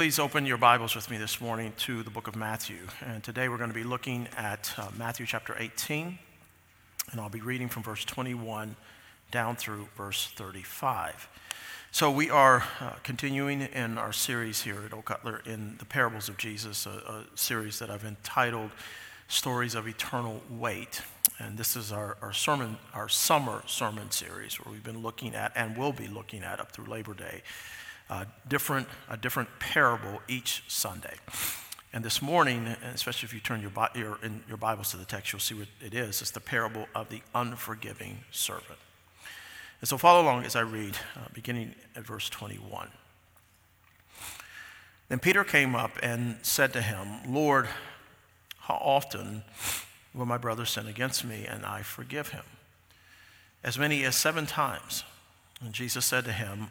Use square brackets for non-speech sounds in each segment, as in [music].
Please open your Bibles with me this morning to the book of Matthew. And today we're going to be looking at uh, Matthew chapter 18, and I'll be reading from verse 21 down through verse 35. So we are uh, continuing in our series here at Oak Cutler in the parables of Jesus, a, a, series that I've entitled Stories of Eternal Weight. And this is our, our sermon, our summer sermon series where we've been looking at and will be looking at up through Labor Day a different, a different parable each Sunday. And this morning, especially if you turn your, your, in your Bibles to the text, you'll see what it is. It's the parable of the unforgiving servant. And so follow along as I read, uh, beginning at verse 21. Then Peter came up and said to him, Lord, how often will my brother sin against me and I forgive him? As many as seven times. And Jesus said to him,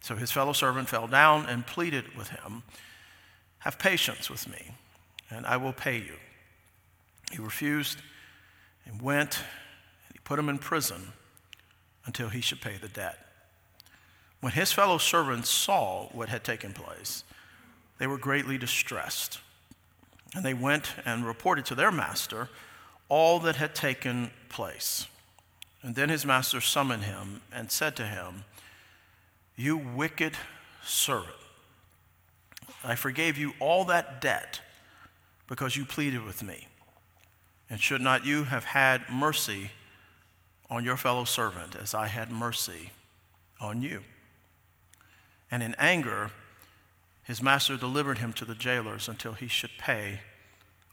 So his fellow servant fell down and pleaded with him, Have patience with me, and I will pay you. He refused and went, and he put him in prison until he should pay the debt. When his fellow servants saw what had taken place, they were greatly distressed. And they went and reported to their master all that had taken place. And then his master summoned him and said to him, you wicked servant, I forgave you all that debt because you pleaded with me. And should not you have had mercy on your fellow servant as I had mercy on you? And in anger, his master delivered him to the jailers until he should pay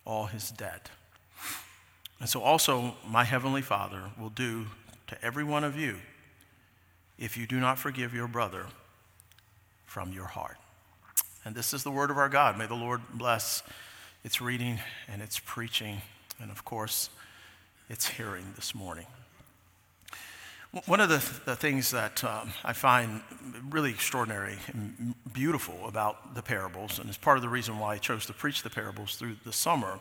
all his debt. And so also my heavenly Father will do to every one of you if you do not forgive your brother from your heart. And this is the word of our God. May the Lord bless its reading and its preaching, and of course, its hearing this morning. One of the, the things that um, I find really extraordinary and beautiful about the parables, and is part of the reason why I chose to preach the parables through the summer,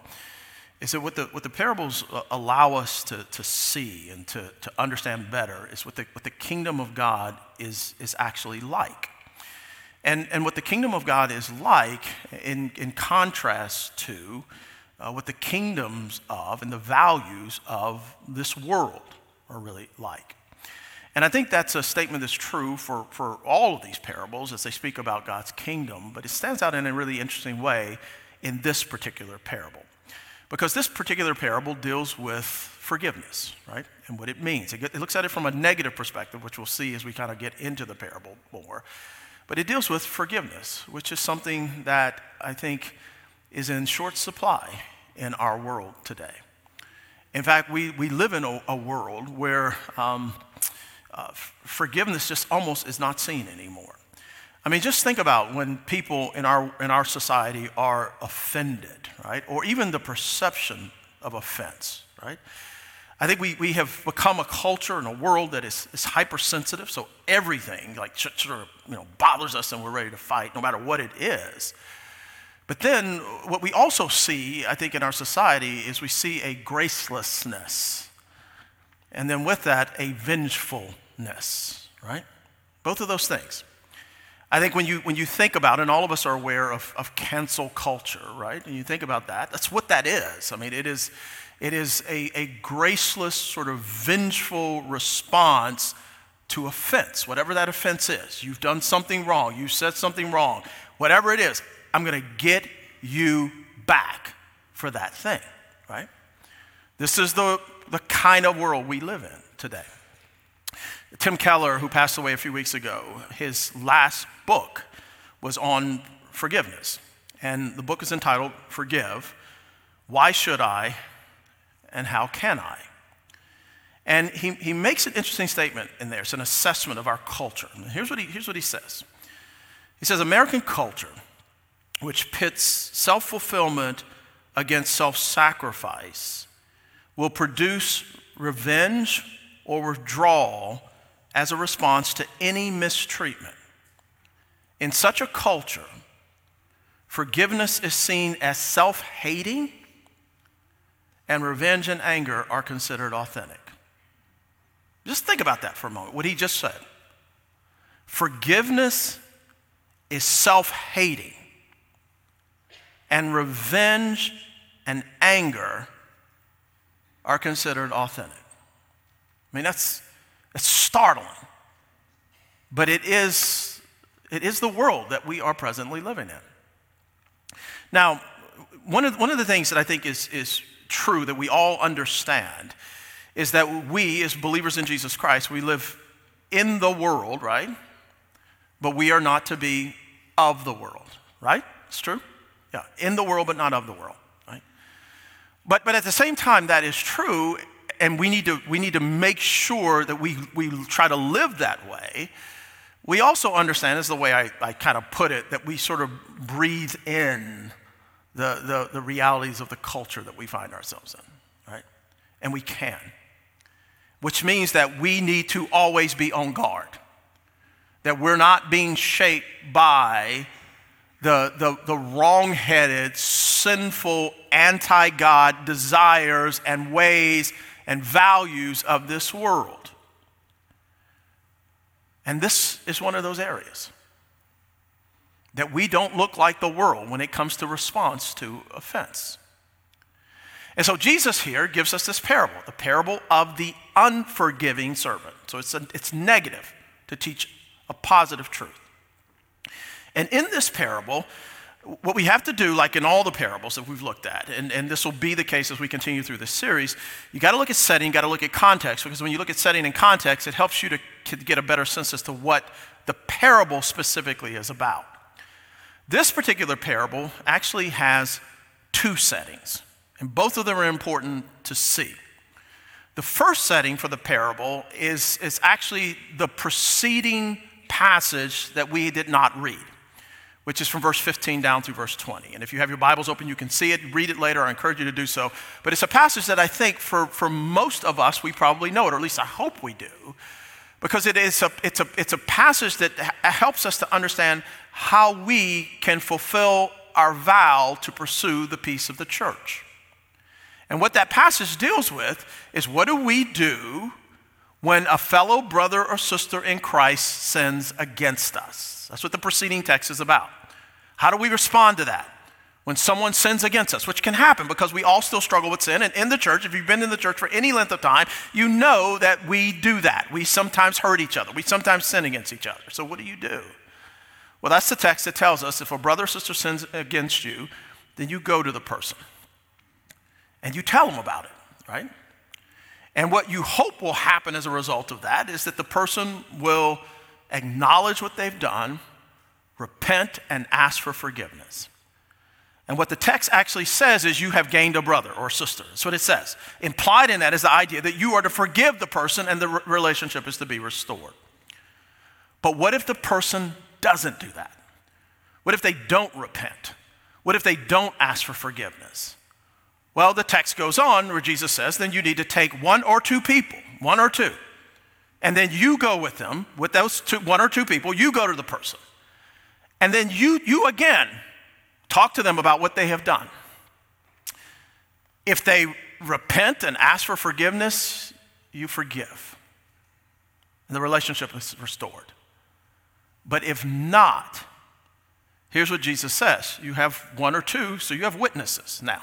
is that what the, what the parables uh, allow us to, to see and to, to understand better is what the, what the kingdom of God is, is actually like. And, and what the kingdom of God is like, in, in contrast to uh, what the kingdoms of and the values of this world are really like. And I think that's a statement that's true for, for all of these parables as they speak about God's kingdom, but it stands out in a really interesting way in this particular parable. Because this particular parable deals with forgiveness, right? And what it means. It, looks at it from a negative perspective, which we'll see as we kind of get into the parable more. But it deals with forgiveness, which is something that I think is in short supply in our world today. In fact, we, we live in a, a world where um, uh, forgiveness just almost is not seen anymore. I mean, just think about when people in our, in our society are offended, right? Or even the perception of offense, right? I think we, we have become a culture and a world that is, is hypersensitive, so everything like sort of you know, bothers us and we're ready to fight, no matter what it is. But then what we also see, I think, in our society is we see a gracelessness. And then with that, a vengefulness, right? Both of those things. I think when you, when you think about and all of us are aware of, of cancel culture, right? And you think about that, that's what that is. I mean, it is, it is a, a graceless, sort of vengeful response to offense, whatever that offense is. You've done something wrong, you said something wrong, whatever it is. I'm going to get you back for that thing, right? This is the, the kind of world we live in today. Tim Keller, who passed away a few weeks ago, his last book was on forgiveness. And the book is entitled Forgive Why Should I and How Can I? And he, he makes an interesting statement in there. It's an assessment of our culture. Here's what he, here's what he says He says, American culture, which pits self fulfillment against self sacrifice, will produce revenge or withdrawal as a response to any mistreatment. In such a culture, forgiveness is seen as self hating, and revenge and anger are considered authentic. Just think about that for a moment, what he just said. Forgiveness is self hating, and revenge and anger are considered authentic. I mean, that's, that's startling. But it is, it is the world that we are presently living in. Now, one of, one of the things that I think is, is true that we all understand is that we, as believers in Jesus Christ, we live in the world, right? But we are not to be of the world, right? It's true? Yeah, in the world, but not of the world, right? But, but at the same time, that is true, and we need to, we need to make sure that we, we try to live that way. We also understand, is the way I, I kind of put it, that we sort of breathe in the, the, the realities of the culture that we find ourselves in, right? And we can which means that we need to always be on guard, that we're not being shaped by the, the, the wrong headed, sinful, anti God desires and ways and values of this world. And this is one of those areas that we don't look like the world when it comes to response to offense. And so Jesus here gives us this parable, the parable of the unforgiving servant. So it's, a, it's negative to teach a positive truth. And in this parable, what we have to do, like in all the parables that we've looked at, and, and this will be the case as we continue through this series, you got to look at setting, you got to look at context, because when you look at setting and context, it helps you to, to get a better sense as to what the parable specifically is about. This particular parable actually has two settings. And both of them are important to see. The first setting for the parable is, is actually the preceding passage that we did not read, which is from verse 15 down through verse 20. And if you have your Bibles open, you can see it, read it later. I encourage you to do so. But it's a passage that I think for, for most of us, we probably know it, or at least I hope we do, because it is a, it's, a, it's a passage that helps us to understand how we can fulfill our vow to pursue the peace of the church. And what that passage deals with is what do we do when a fellow brother or sister in Christ sins against us? That's what the preceding text is about. How do we respond to that? When someone sins against us, which can happen because we all still struggle with sin. And in the church, if you've been in the church for any length of time, you know that we do that. We sometimes hurt each other, we sometimes sin against each other. So, what do you do? Well, that's the text that tells us if a brother or sister sins against you, then you go to the person and you tell them about it, right? And what you hope will happen as a result of that is that the person will acknowledge what they've done, repent, and ask for forgiveness. And what the text actually says is you have gained a brother or sister. That's what it says. Implied in that is the idea that you are to forgive the person and the relationship is to be restored. But what if the person doesn't do that? What if they don't repent? What if they don't ask for forgiveness? Well, the text goes on where Jesus says, then you need to take one or two people, one or two, and then you go with them, with those two, one or two people, you go to the person. And then you, you again talk to them about what they have done. If they repent and ask for forgiveness, you forgive. And the relationship is restored. But if not, here's what Jesus says you have one or two, so you have witnesses now.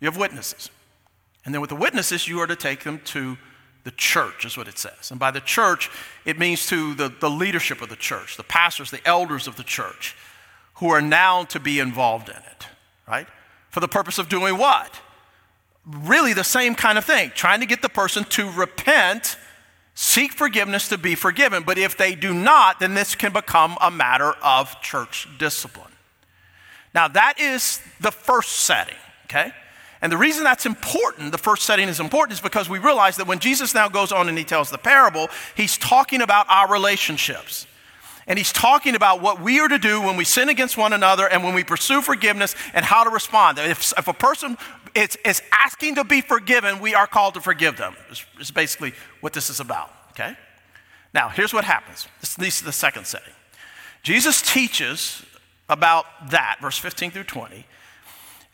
You have witnesses. And then with the witnesses, you are to take them to the church, is what it says. And by the church, it means to the, the leadership of the church, the pastors, the elders of the church, who are now to be involved in it, right? For the purpose of doing what? Really the same kind of thing, trying to get the person to repent, seek forgiveness to be forgiven. But if they do not, then this can become a matter of church discipline. Now, that is the first setting, okay? And the reason that's important, the first setting is important, is because we realize that when Jesus now goes on and he tells the parable, he's talking about our relationships. And he's talking about what we are to do when we sin against one another and when we pursue forgiveness and how to respond. If, if a person is, is asking to be forgiven, we are called to forgive them. It's, basically what this is about, okay? Now, here's what happens. This, this is the second setting. Jesus teaches about that, verse 15 through 20.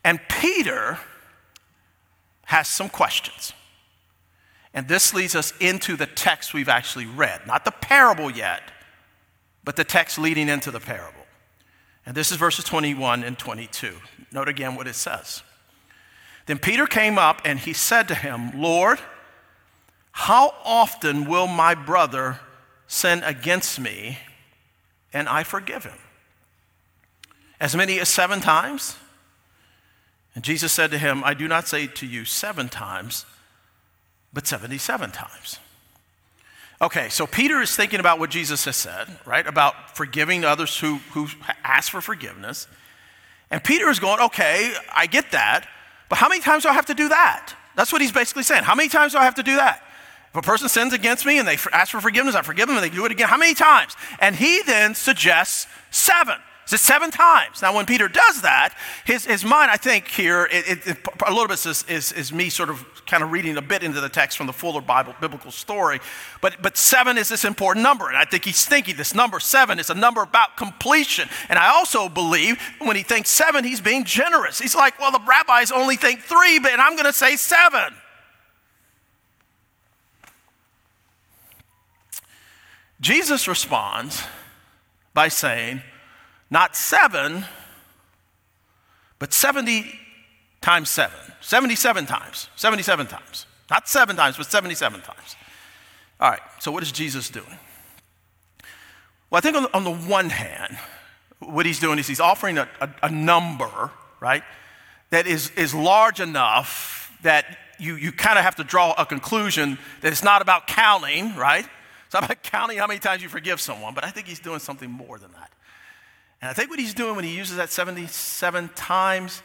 And Peter has some questions. And this leads us into the text we've actually read, not the parable yet, but the text leading into the parable. And this is verses 21 and 22. Note again what it says. Then Peter came up and he said to him, Lord, how often will my brother sin against me and I forgive him? As many as seven times? And Jesus said to him, I do not say to you seven times, but 77 times. Okay, so Peter is thinking about what Jesus has said, right? About forgiving others who, who ask for forgiveness. And Peter is going, okay, I get that, but how many times do I have to do that? That's what he's basically saying. How many times do I have to do that? If a person sins against me and they ask for forgiveness, I forgive them and they do it again. How many times? And he then suggests seven. Seven times? Now, when Peter does that, his, his mind, I think, here, it, it, a little bit is, is, is, me sort of kind of reading a bit into the text from the fuller Bible, biblical story. But, but seven is this important number. And I think he's thinking this number seven is a number about completion. And I also believe when he thinks seven, he's being generous. He's like, well, the rabbis only think three, but I'm going to say seven. Jesus responds by saying, not seven, but 70 times seven. 77 times. 77 times. Not seven times, but 77 times. All right, so what is Jesus doing? Well, I think on the, on the one hand, what he's doing is he's offering a, a, a number, right, that is, is large enough that you, you kind of have to draw a conclusion that it's not about counting, right? It's not about [laughs] counting how many times you forgive someone, but I think he's doing something more than that. And I think what he's doing when he uses that 77 times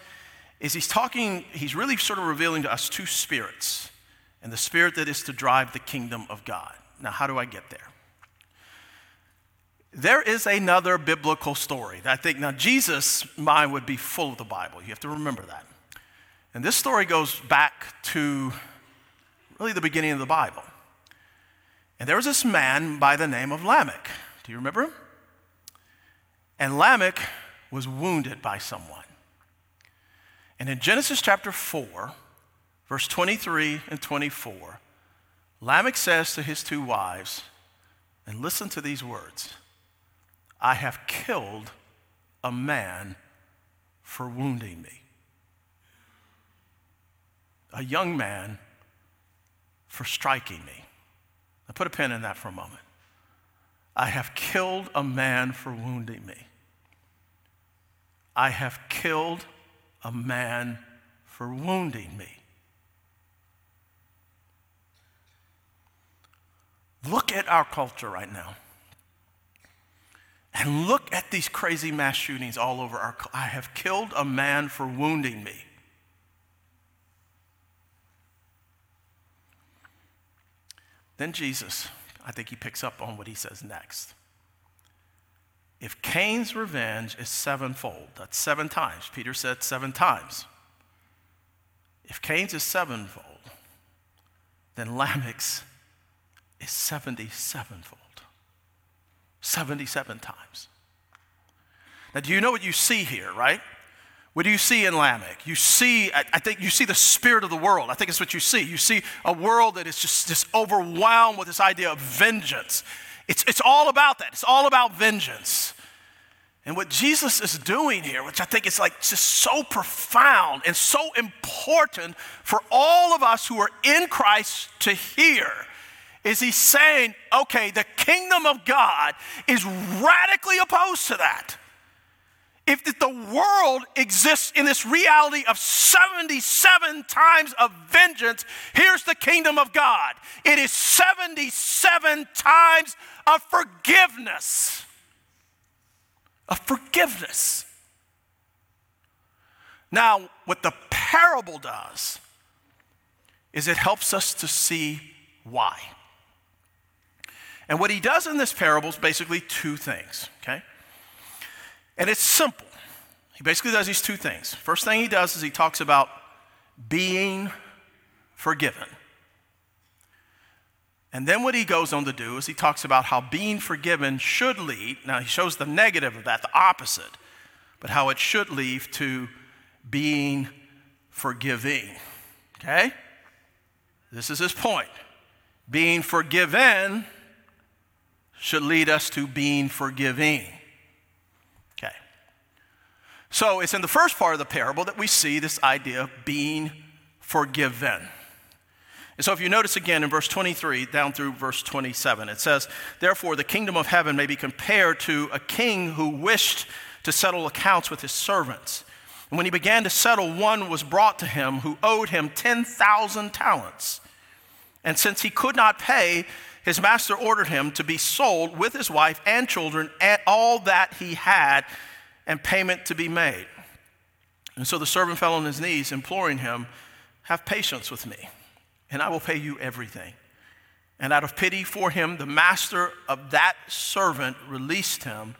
is he's talking, he's really sort of revealing to us two spirits, and the spirit that is to drive the kingdom of God. Now, how do I get there? There is another biblical story that I think, now, Jesus' mind would be full of the Bible. You have to remember that. And this story goes back to really the beginning of the Bible. And there was this man by the name of Lamech. Do you remember him? And Lamech was wounded by someone. And in Genesis chapter 4, verse 23 and 24, Lamech says to his two wives, and listen to these words I have killed a man for wounding me. A young man for striking me. Now put a pin in that for a moment. I have killed a man for wounding me. I have killed a man for wounding me. Look at our culture right now. And look at these crazy mass shootings all over our I have killed a man for wounding me. Then Jesus, I think he picks up on what he says next. If Cain's revenge is sevenfold, that's seven times. Peter said seven times. If Cain's is sevenfold, then Lamech's is 77 fold. 77 times. Now, do you know what you see here, right? What do you see in Lamech? You see, I think you see the spirit of the world. I think it's what you see. You see a world that is just, just overwhelmed with this idea of vengeance. It's, it's all about that. It's all about vengeance. And what Jesus is doing here, which I think is like just so profound and so important for all of us who are in Christ to hear, is he's saying, okay, the kingdom of God is radically opposed to that. If the world exists in this reality of 77 times of vengeance, here's the kingdom of God it is 77 times of forgiveness. Of forgiveness. Now, what the parable does is it helps us to see why. And what he does in this parable is basically two things, okay? And it's simple. He basically does these two things. First thing he does is he talks about being forgiven. And then what he goes on to do is he talks about how being forgiven should lead, now he shows the negative of that, the opposite, but how it should lead to being forgiving. Okay? This is his point. Being forgiven should lead us to being forgiving. So it's in the first part of the parable that we see this idea of being forgiven. And so if you notice again in verse 23 down through verse 27, it says, Therefore, the kingdom of heaven may be compared to a king who wished to settle accounts with his servants. And when he began to settle, one was brought to him who owed him 10,000 talents. And since he could not pay, his master ordered him to be sold with his wife and children and all that he had, and payment to be made. And so the servant fell on his knees, imploring him, Have patience with me, and I will pay you everything. And out of pity for him, the master of that servant released him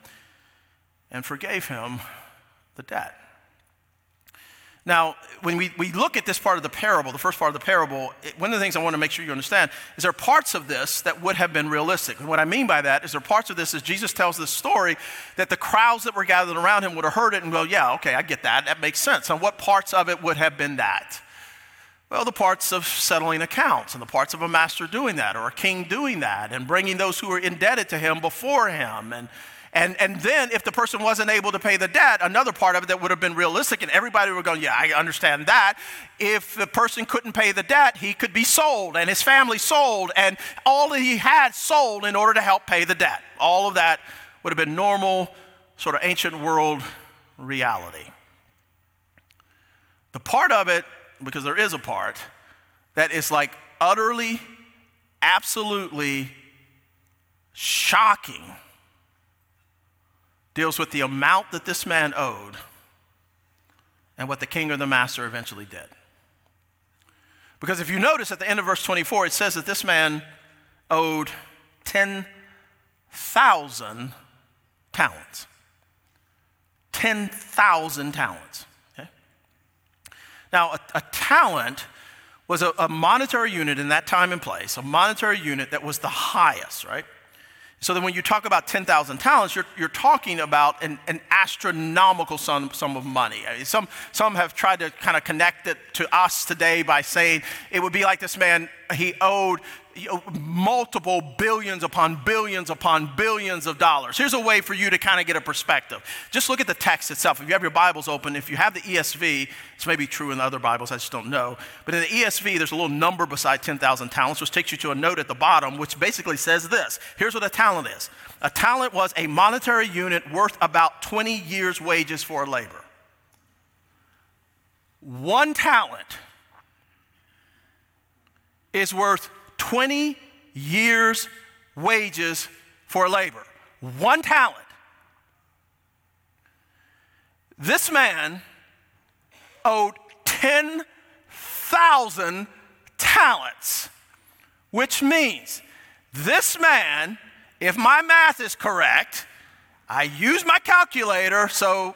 and forgave him the debt. Now, when we, we look at this part of the parable, the first part of the parable, it, one of the things I want to make sure you understand is there are parts of this that would have been realistic. And what I mean by that is there are parts of this as Jesus tells this story that the crowds that were gathered around him would have heard it and go, yeah, okay, I get that. That makes sense. And what parts of it would have been that? Well, the parts of settling accounts and the parts of a master doing that or a king doing that and bringing those who are indebted to him before him and and, and then if the person wasn't able to pay the debt, another part of it that would have been realistic, and everybody would go, Yeah, I understand that. If the person couldn't pay the debt, he could be sold and his family sold and all that he had sold in order to help pay the debt. All of that would have been normal, sort of ancient world reality. The part of it, because there is a part, that is like utterly, absolutely shocking deals with the amount that this man owed and what the king or the master eventually did. Because if you notice at the end of verse 24, it says that this man owed 10,000 talents. 10,000 talents. Okay? Now, a, a talent was a, a monetary unit in that time and place, a monetary unit that was the highest, right? So then when you talk about 10,000 talents, you're, you're talking about an, an astronomical sum, sum of money. I mean, some, some have tried to kind of connect it to us today by saying it would be like this man, he owed multiple billions upon billions upon billions of dollars. Here's a way for you to kind of get a perspective. Just look at the text itself. If you have your Bibles open, if you have the ESV, it's maybe true in the other Bibles, I just don't know. But in the ESV, there's a little number beside 10,000 talents, which takes you to a note at the bottom, which basically says this. Here's what a talent is a talent was a monetary unit worth about 20 years' wages for a labor. One talent is worth 20 years' wages for labor. One talent. This man owed 10,000 talents, which means this man, if my math is correct, I use my calculator, so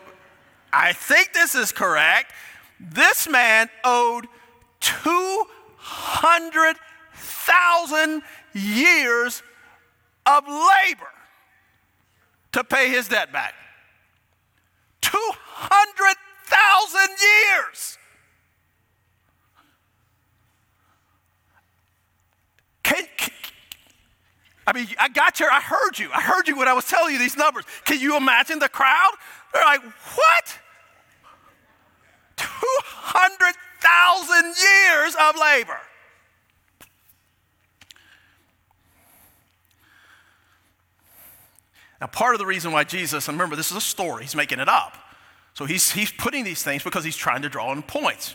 I think this is correct. This man owed 200 thousand years of labor to pay his debt back. 200,000 years. Can, can, I mean, I got you, I heard you. I heard you when I was telling you these numbers. Can you imagine the crowd? They're like, what? 200,000 years of labor. Now, part of the reason why Jesus, and remember, this is a story, he's making it up. So he's, he's putting these things because he's trying to draw in points.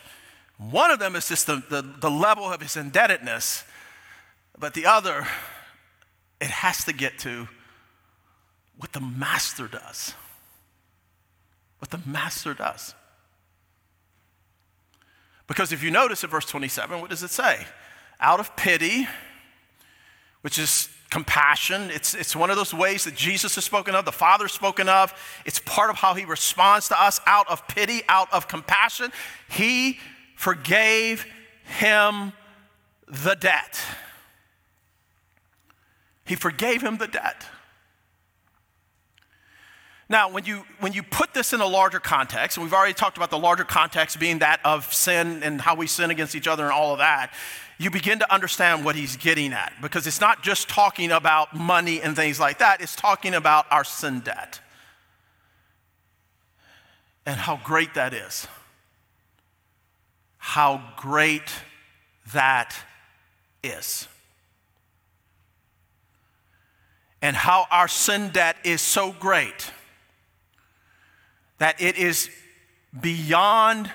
One of them is just the, the, the level of his indebtedness, but the other, it has to get to what the master does. What the master does. Because if you notice in verse 27, what does it say? Out of pity, which is compassion. It's, it's one of those ways that Jesus has spoken of, the Father's spoken of. It's part of how he responds to us out of pity, out of compassion. He forgave him the debt. He forgave him the debt. Now, when you, when you put this in a larger context, and we've already talked about the larger context being that of sin and how we sin against each other and all of that, you begin to understand what he's getting at. Because it's not just talking about money and things like that, it's talking about our sin debt and how great that is. How great that is. And how our sin debt is so great that it is beyond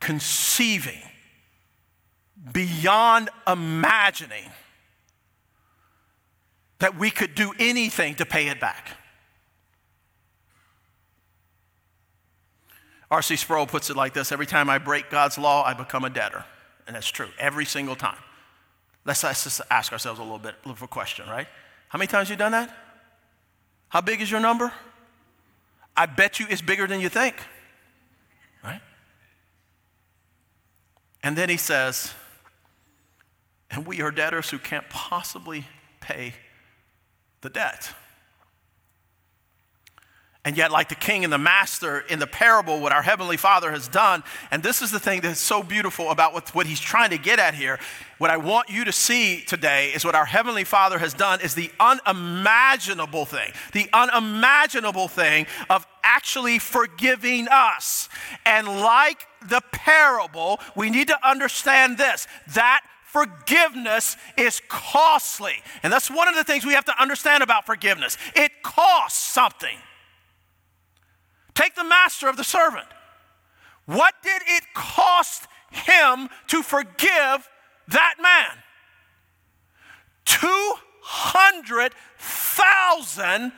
conceiving, beyond imagining that we could do anything to pay it back. R.C. Sproul puts it like this Every time I break God's law, I become a debtor. And that's true, every single time. Let's, just ask ourselves a little bit of a question, right? How many times you done that? How big is your number? I bet you it's bigger than you think. Right? And then he says, and we are debtors who can't possibly pay the debt. And yet, like the king and the master in the parable, what our Heavenly Father has done, and this is the thing that's so beautiful about what, what he's trying to get at here. What I want you to see today is what our Heavenly Father has done is the unimaginable thing, the unimaginable thing of actually forgiving us. And like the parable, we need to understand this that forgiveness is costly. And that's one of the things we have to understand about forgiveness it costs something. Take the master of the servant. What did it cost him to forgive that man? 200,000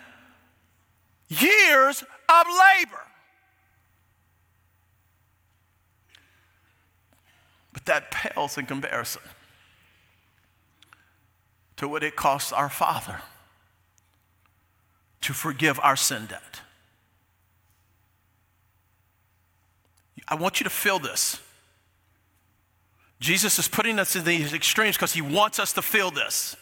years of labor. But that pales in comparison to what it costs our Father to forgive our sin debt. I want you to feel this. Jesus is putting us in these extremes because he wants us to feel this.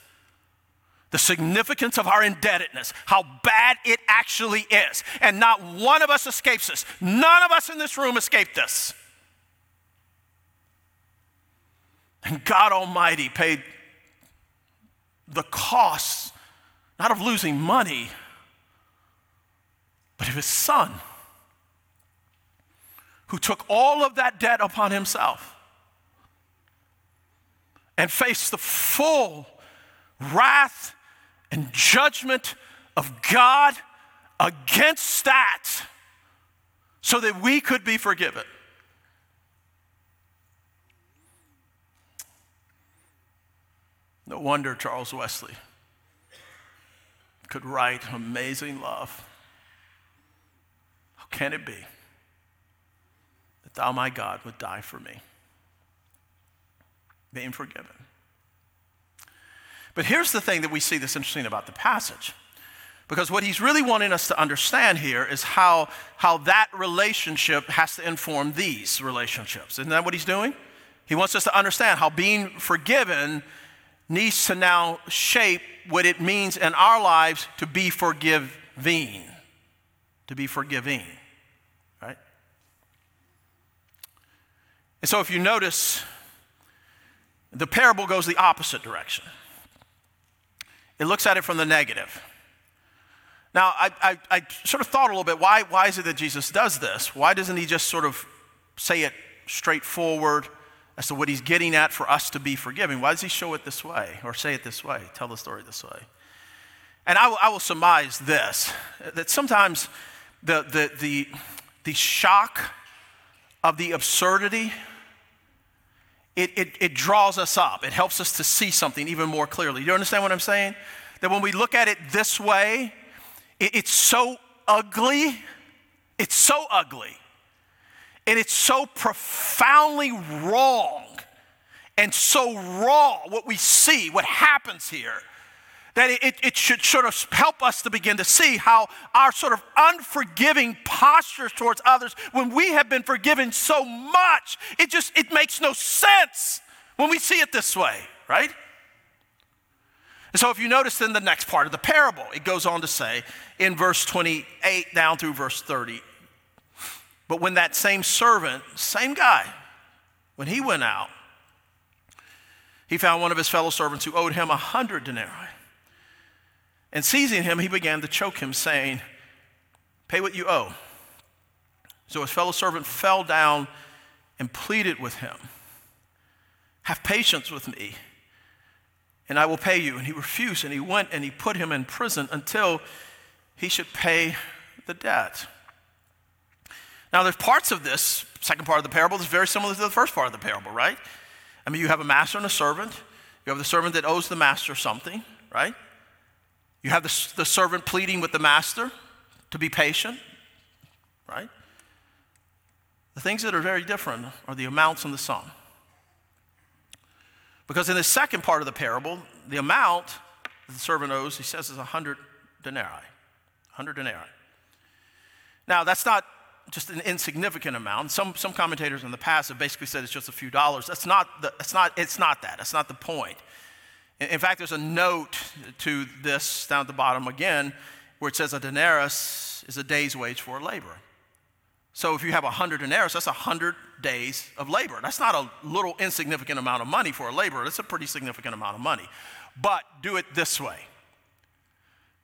The significance of our indebtedness, how bad it actually is. And not one of us escapes this. None of us in this room escaped this. And God Almighty paid the costs, not of losing money, but of His Son who took all of that debt upon himself and faced the full wrath and judgment of God against that so that we could be forgiven. No wonder Charles Wesley could write amazing love. How can it be? That thou, my God, would die for me. Being forgiven. But here's the thing that we see that's interesting about the passage. Because what he's really wanting us to understand here is how, how that relationship has to inform these relationships. Isn't that what he's doing? He wants us to understand how being forgiven needs to now shape what it means in our lives to be forgiving. To be forgiving. Right? And so, if you notice, the parable goes the opposite direction. It looks at it from the negative. Now, I, I, I, sort of thought a little bit why, why is it that Jesus does this? Why doesn't he just sort of say it straightforward as to what he's getting at for us to be forgiving? Why does he show it this way or say it this way, tell the story this way? And I will, I will surmise this that sometimes the, the, the, the shock of the absurdity, it, it, it draws us up. It helps us to see something even more clearly. You understand what I'm saying? That when we look at it this way, it, it's so ugly. It's so ugly. And it's so profoundly wrong and so raw what we see, what happens here that it, it should sort of help us to begin to see how our sort of unforgiving postures towards others when we have been forgiven so much it just it makes no sense when we see it this way right? And so if you notice in the next part of the parable it goes on to say in verse 28 down through verse 30 but when that same servant same guy when he went out he found one of his fellow servants who owed him a hundred denarii and seizing him, he began to choke him, saying, Pay what you owe. So his fellow servant fell down and pleaded with him, Have patience with me, and I will pay you. And he refused, and he went and he put him in prison until he should pay the debt. Now, there's parts of this second part of the parable that's very similar to the first part of the parable, right? I mean, you have a master and a servant. You have the servant that owes the master something, right? You have the, the servant pleading with the master to be patient, right? The things that are very different are the amounts and the sum. Because in the second part of the parable, the amount that the servant owes, he says, is 100 denarii. 100 denarii. Now, that's not just an insignificant amount. Some, some commentators in the past have basically said it's just a few dollars. That's not, the, it's, not, it's not that. That's not the point. In fact, there's a note to this down at the bottom again where it says a denarius is a day's wage for a laborer. So if you have 100 denarius, that's 100 days of labor. That's not a little insignificant amount of money for a laborer, that's a pretty significant amount of money. But do it this way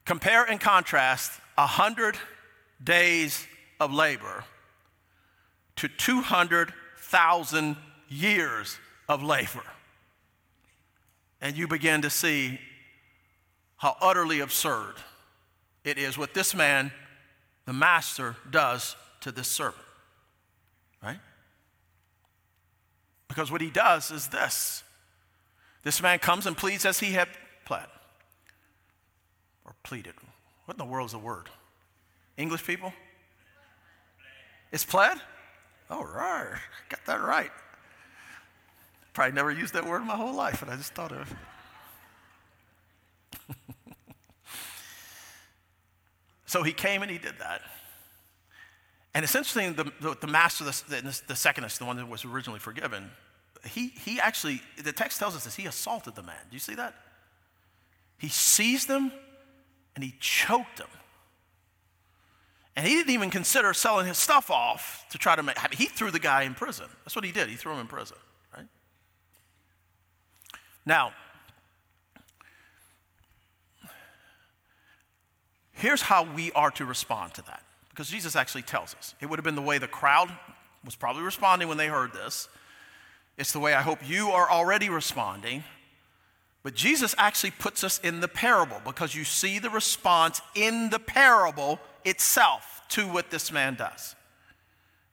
compare and contrast 100 days of labor to 200,000 years of labor and you begin to see how utterly absurd it is what this man, the master, does to this servant. Right? Because what he does is this this man comes and pleads as he had pled or pleaded. What in the world is the word? English people? It's pled? All right, got that right. Probably never used that word in my whole life, and I just thought of it. [laughs] so he came and he did that. And it's interesting, the, the, the master, the, the secondist, the one that was originally forgiven, he, he actually, the text tells us this, he assaulted the man. Do you see that? He seized him and he choked him. And he didn't even consider selling his stuff off to try to make, I mean, he threw the guy in prison. That's what he did. He threw him in prison. Right? Now, here's how we are to respond to that, because Jesus actually tells us. It would have been the way the crowd was probably responding when they heard this. It's the way I hope you are already responding. But Jesus actually puts us in the parable because you see the response in the parable itself to what this man does.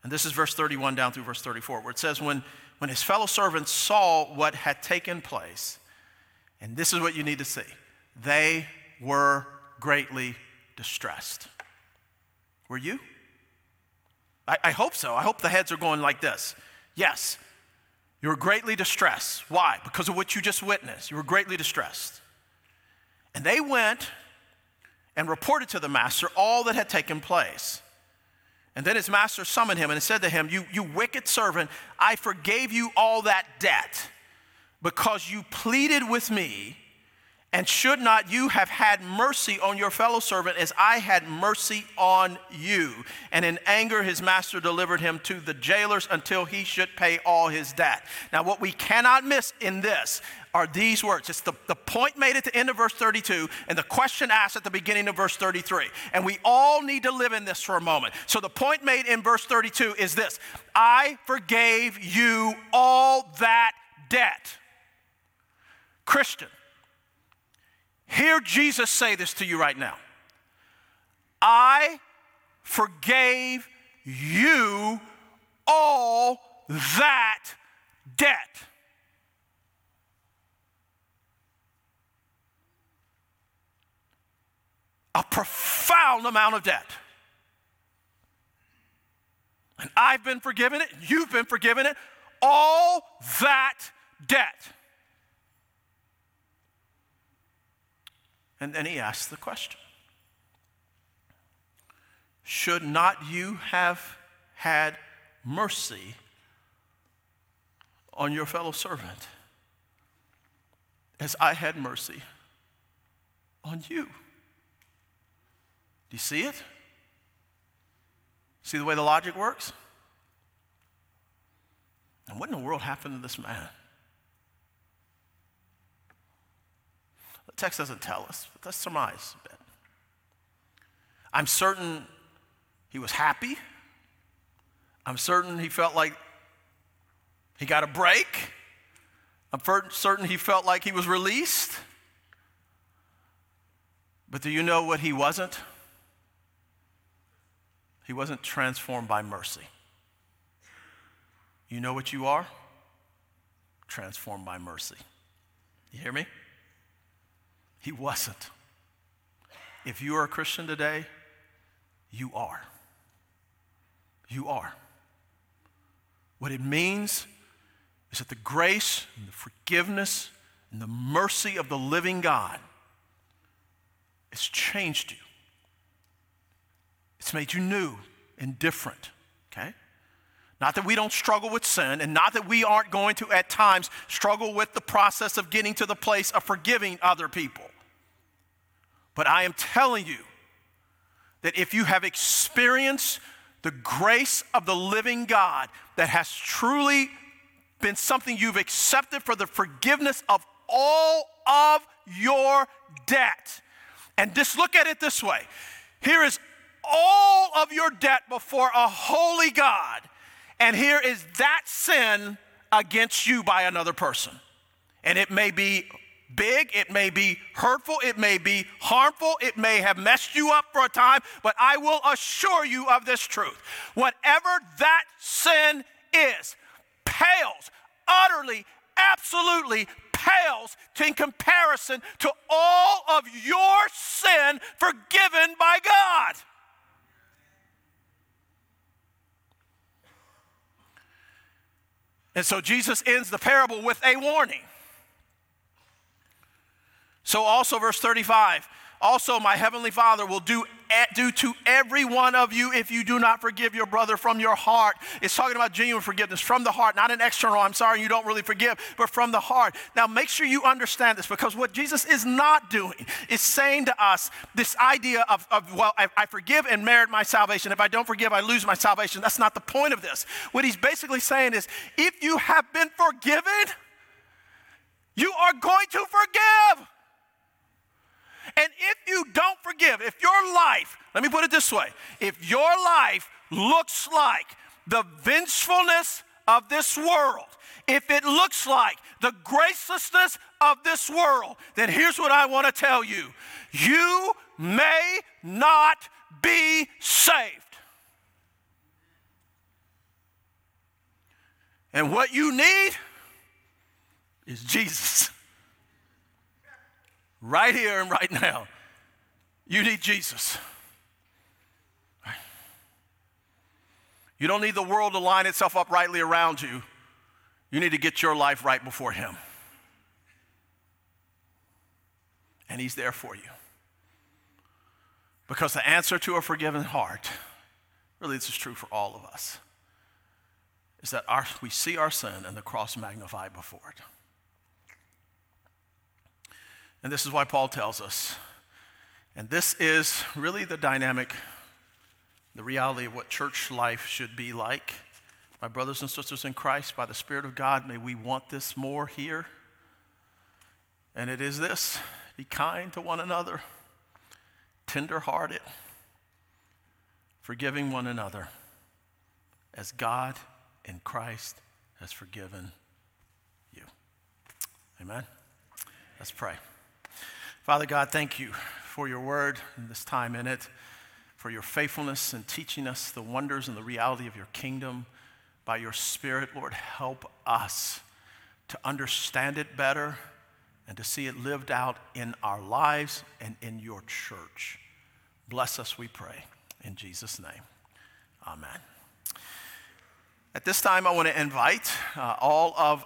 And this is verse 31 down through verse 34, where it says, When when his fellow servants saw what had taken place, and this is what you need to see, they were greatly distressed. Were you? I, I hope so. I hope the heads are going like this. Yes, you were greatly distressed. Why? Because of what you just witnessed. You were greatly distressed. And they went and reported to the master all that had taken place. And then his master summoned him and said to him, you, you wicked servant, I forgave you all that debt because you pleaded with me. And should not you have had mercy on your fellow servant as I had mercy on you? And in anger, his master delivered him to the jailers until he should pay all his debt. Now, what we cannot miss in this are these words. It's the, the point made at the end of verse 32 and the question asked at the beginning of verse 33. And we all need to live in this for a moment. So the point made in verse 32 is this I forgave you all that debt. Christian, hear Jesus say this to you right now. I forgave you all that debt. A profound amount of debt. And I've been forgiven it, you've been forgiven it, all that debt. And then he asks the question Should not you have had mercy on your fellow servant as I had mercy on you? Do you see it? See the way the logic works? And what in the world happened to this man? The text doesn't tell us, but let's surmise a bit. I'm certain he was happy. I'm certain he felt like he got a break. I'm certain he felt like he was released. But do you know what he wasn't? He wasn't transformed by mercy. You know what you are? Transformed by mercy. You hear me? He wasn't. If you are a Christian today, you are. You are. What it means is that the grace and the forgiveness and the mercy of the living God has changed you. It's made you new and different, okay? Not that we don't struggle with sin, and not that we aren't going to, at times, struggle with the process of getting to the place of forgiving other people. But I am telling you that if you have experienced the grace of the living God that has truly been something you've accepted for the forgiveness of all of your debt. And just look at it this way here is all of your debt before a holy God and here is that sin against you by another person. And it may be big, it may be hurtful, it may be harmful, it may have messed you up for a time, but I will assure you of this truth. Whatever that sin is, pales, utterly, absolutely pales in comparison to all of your sin forgiven by God. And so Jesus ends the parable with a warning. So, also, verse 35 also, my heavenly Father will do, do to every one of you if you do not forgive your brother from your heart. It's talking about genuine forgiveness from the heart, not an external, I'm sorry, you don't really forgive, but from the heart. Now, make sure you understand this because what Jesus is not doing is saying to us this idea of, of well, I, I forgive and merit my salvation. If I don't forgive, I lose my salvation. That's not the point of this. What he's basically saying is if you have been forgiven, you are going to forgive. And if you don't forgive, if your life, let me put it this way if your life looks like the vengefulness of this world, if it looks like the gracelessness of this world, then here's what I want to tell you you may not be saved. And what you need is Jesus [laughs] right here and right now. You need Jesus. You don't need the world to line itself up rightly around you. You need to get your life right before Him. And He's there for you. Because the answer to a forgiven heart, really, this is true for all of us, is that our, we see our sin and the cross magnified before it. And this is why Paul tells us. And this is really the dynamic, the reality of what church life should be like. My brothers and sisters in Christ, by the Spirit of God, may we want this more here. And it is this be kind to one another, tenderhearted, forgiving one another, as God in Christ has forgiven you. Amen. Let's pray. Father God, thank you for your word and this time in it. for your faithfulness in teaching us the wonders and the reality of your kingdom. By your Spirit, Lord, help us to understand it better and to see it lived out in our lives and in your church. Bless us, we pray. In Jesus' name, amen. At this time, I want to invite uh, all of